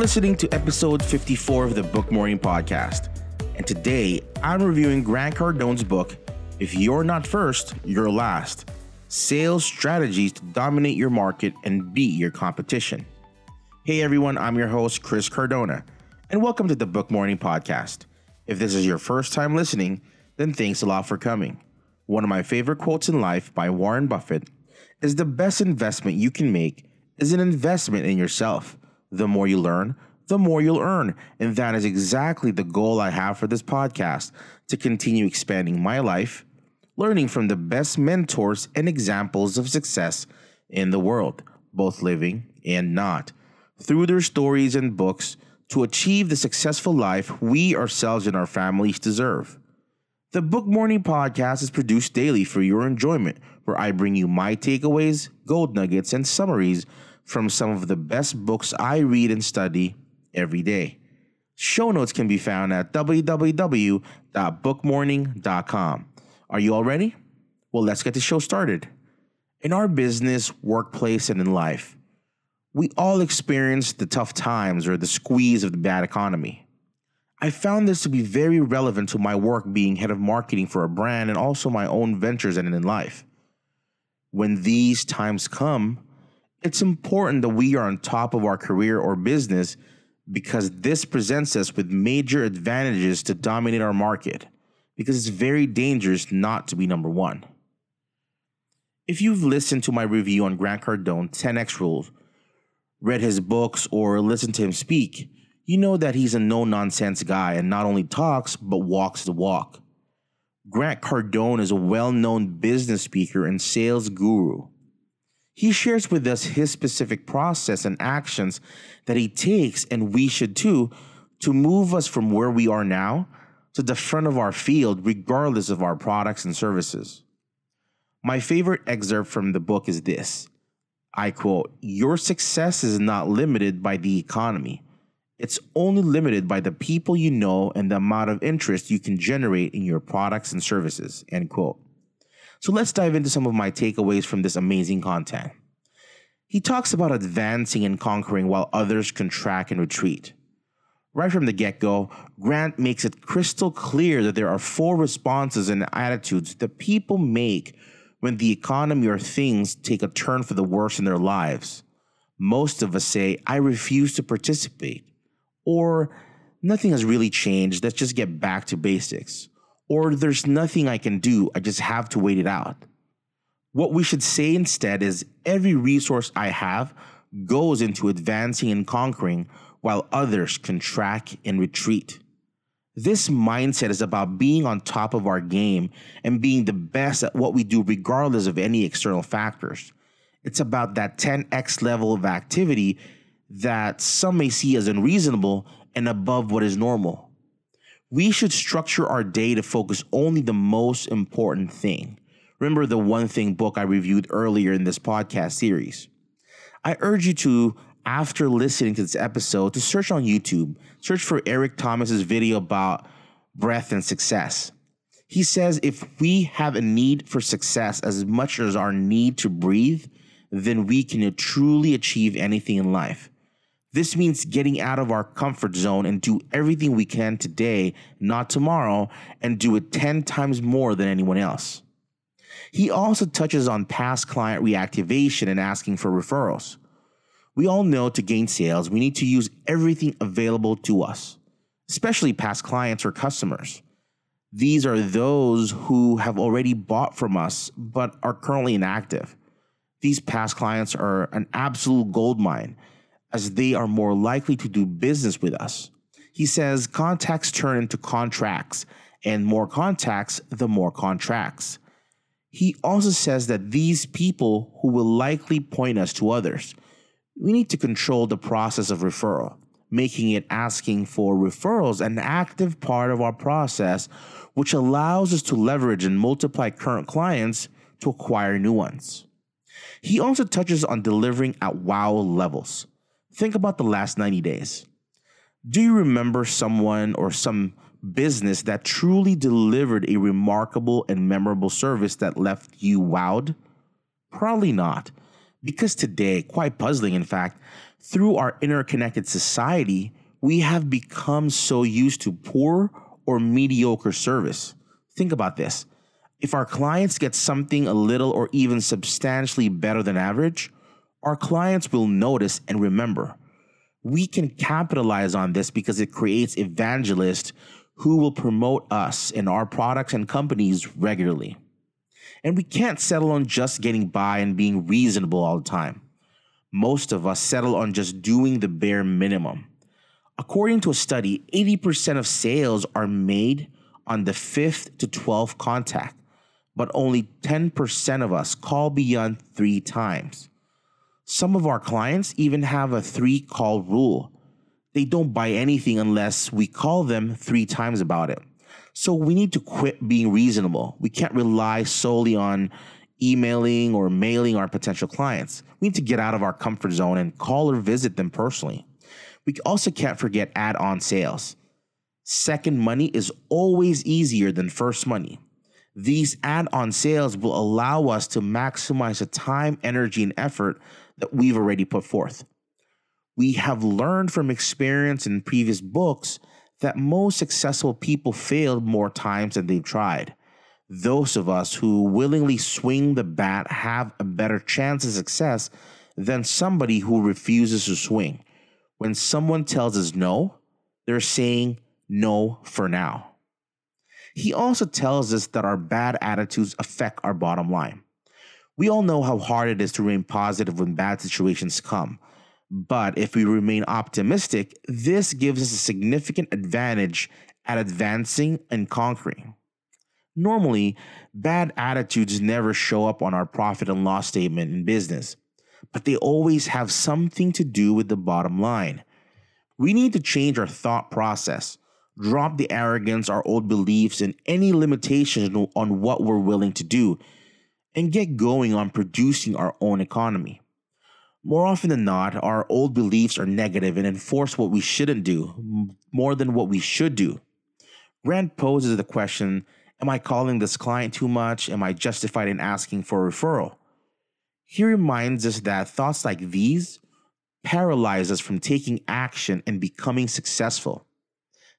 Listening to episode 54 of the Book Morning Podcast. And today I'm reviewing Grant Cardone's book, If You're Not First, You're Last Sales Strategies to Dominate Your Market and Beat Your Competition. Hey everyone, I'm your host, Chris Cardona, and welcome to the Book Morning Podcast. If this is your first time listening, then thanks a lot for coming. One of my favorite quotes in life by Warren Buffett is the best investment you can make is an investment in yourself. The more you learn, the more you'll earn. And that is exactly the goal I have for this podcast to continue expanding my life, learning from the best mentors and examples of success in the world, both living and not, through their stories and books to achieve the successful life we ourselves and our families deserve. The Book Morning Podcast is produced daily for your enjoyment, where I bring you my takeaways, gold nuggets, and summaries from some of the best books I read and study every day. Show notes can be found at www.bookmorning.com. Are you all ready? Well, let's get the show started. In our business, workplace, and in life, we all experience the tough times or the squeeze of the bad economy. I found this to be very relevant to my work being head of marketing for a brand and also my own ventures and in life. When these times come, it's important that we are on top of our career or business because this presents us with major advantages to dominate our market because it's very dangerous not to be number one. If you've listened to my review on Grant Cardone 10x Rules, read his books, or listened to him speak, you know that he's a no nonsense guy and not only talks, but walks the walk. Grant Cardone is a well known business speaker and sales guru. He shares with us his specific process and actions that he takes, and we should too, to move us from where we are now to the front of our field, regardless of our products and services. My favorite excerpt from the book is this I quote, Your success is not limited by the economy. It's only limited by the people you know and the amount of interest you can generate in your products and services. End quote. So let's dive into some of my takeaways from this amazing content. He talks about advancing and conquering while others contract and retreat. Right from the get go, Grant makes it crystal clear that there are four responses and attitudes that people make when the economy or things take a turn for the worse in their lives. Most of us say, I refuse to participate, or nothing has really changed, let's just get back to basics or there's nothing I can do, I just have to wait it out. What we should say instead is every resource I have goes into advancing and conquering while others contract and retreat. This mindset is about being on top of our game and being the best at what we do, regardless of any external factors. It's about that 10x level of activity that some may see as unreasonable and above what is normal we should structure our day to focus only the most important thing. Remember the one thing book I reviewed earlier in this podcast series. I urge you to, after listening to this episode, to search on YouTube, search for Eric Thomas's video about breath and success. He says if we have a need for success as much as our need to breathe, then we can truly achieve anything in life. This means getting out of our comfort zone and do everything we can today, not tomorrow, and do it 10 times more than anyone else. He also touches on past client reactivation and asking for referrals. We all know to gain sales, we need to use everything available to us, especially past clients or customers. These are those who have already bought from us but are currently inactive. These past clients are an absolute gold mine as they are more likely to do business with us. He says contacts turn into contracts, and more contacts, the more contracts. He also says that these people who will likely point us to others. We need to control the process of referral, making it asking for referrals an active part of our process, which allows us to leverage and multiply current clients to acquire new ones. He also touches on delivering at wow levels. Think about the last 90 days. Do you remember someone or some business that truly delivered a remarkable and memorable service that left you wowed? Probably not. Because today, quite puzzling in fact, through our interconnected society, we have become so used to poor or mediocre service. Think about this. If our clients get something a little or even substantially better than average, our clients will notice and remember. We can capitalize on this because it creates evangelists who will promote us and our products and companies regularly. And we can't settle on just getting by and being reasonable all the time. Most of us settle on just doing the bare minimum. According to a study, 80% of sales are made on the fifth to 12th contact, but only 10% of us call beyond three times. Some of our clients even have a three call rule. They don't buy anything unless we call them three times about it. So we need to quit being reasonable. We can't rely solely on emailing or mailing our potential clients. We need to get out of our comfort zone and call or visit them personally. We also can't forget add on sales. Second money is always easier than first money. These add on sales will allow us to maximize the time, energy, and effort that we've already put forth. We have learned from experience in previous books that most successful people failed more times than they've tried. Those of us who willingly swing the bat have a better chance of success than somebody who refuses to swing. When someone tells us no, they're saying no for now. He also tells us that our bad attitudes affect our bottom line. We all know how hard it is to remain positive when bad situations come. But if we remain optimistic, this gives us a significant advantage at advancing and conquering. Normally, bad attitudes never show up on our profit and loss statement in business, but they always have something to do with the bottom line. We need to change our thought process, drop the arrogance, our old beliefs, and any limitations on what we're willing to do, and get going on producing our own economy. More often than not, our old beliefs are negative and enforce what we shouldn't do more than what we should do. Grant poses the question Am I calling this client too much? Am I justified in asking for a referral? He reminds us that thoughts like these paralyze us from taking action and becoming successful.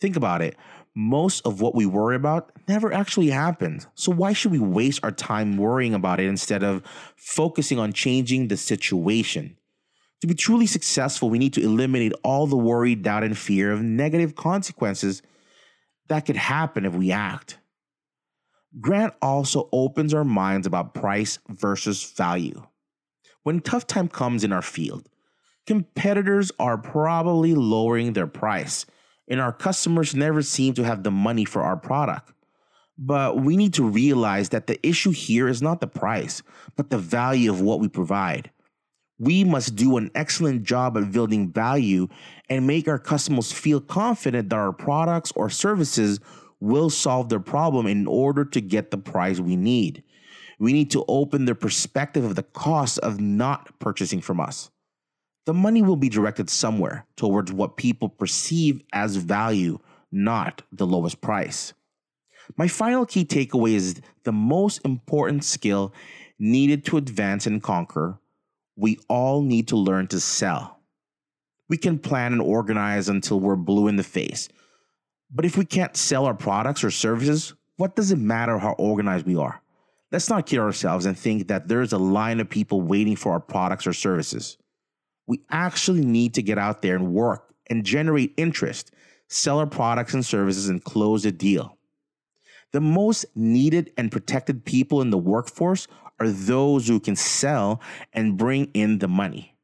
Think about it most of what we worry about never actually happens. So why should we waste our time worrying about it instead of focusing on changing the situation? To be truly successful, we need to eliminate all the worry, doubt, and fear of negative consequences that could happen if we act. Grant also opens our minds about price versus value. When tough time comes in our field, competitors are probably lowering their price and our customers never seem to have the money for our product. But we need to realize that the issue here is not the price, but the value of what we provide. We must do an excellent job at building value and make our customers feel confident that our products or services will solve their problem in order to get the price we need. We need to open their perspective of the cost of not purchasing from us the money will be directed somewhere towards what people perceive as value, not the lowest price. My final key takeaway is the most important skill needed to advance and conquer. We all need to learn to sell. We can plan and organize until we're blue in the face. But if we can't sell our products or services, what does it matter how organized we are? Let's not kid ourselves and think that there's a line of people waiting for our products or services we actually need to get out there and work and generate interest, sell our products and services, and close a deal. The most needed and protected people in the workforce are those who can sell and bring in the money.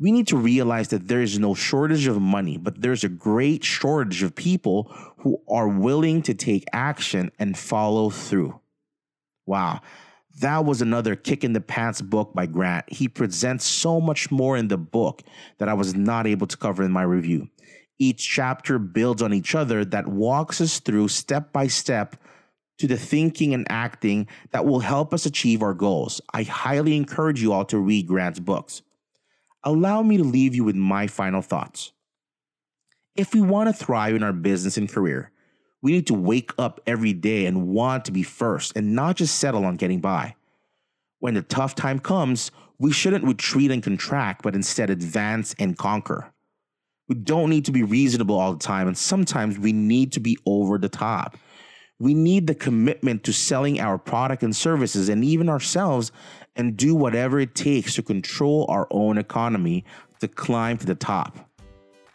We need to realize that there is no shortage of money, but there's a great shortage of people who are willing to take action and follow through. Wow, that was another kick in the pants book by Grant. He presents so much more in the book that I was not able to cover in my review. Each chapter builds on each other that walks us through step by step to the thinking and acting that will help us achieve our goals. I highly encourage you all to read Grant's books. Allow me to leave you with my final thoughts. If we want to thrive in our business and career, we need to wake up every day and want to be first and not just settle on getting by. When the tough time comes, we shouldn't retreat and contract, but instead advance and conquer. We don't need to be reasonable all the time, and sometimes we need to be over the top. We need the commitment to selling our product and services and even ourselves and do whatever it takes to control our own economy to climb to the top.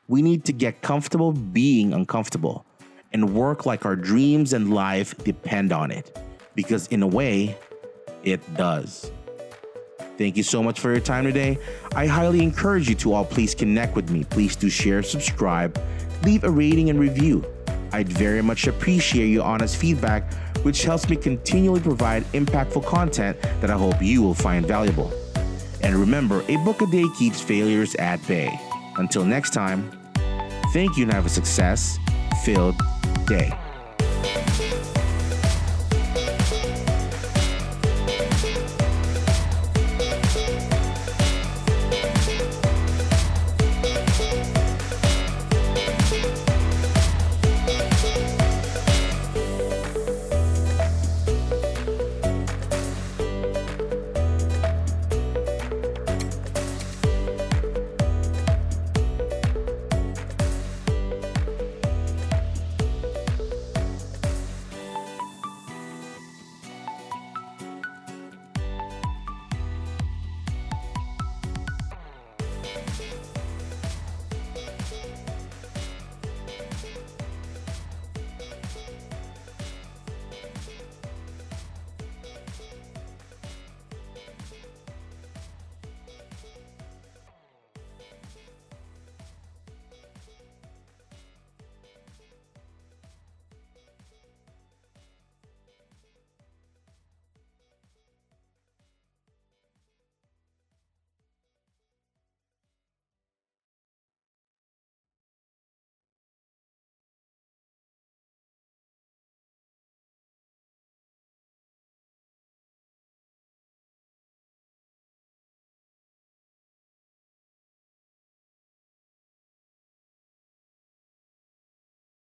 We need to get comfortable being uncomfortable and work like our dreams and life depend on it. Because in a way, it does. Thank you so much for your time today. I highly encourage you to all please connect with me. Please do share, subscribe, leave a rating and review. I'd very much appreciate your honest feedback, which helps me continually provide impactful content that I hope you will find valuable. And remember, a book a day keeps failures at bay. Until next time, thank you and have a success filled day.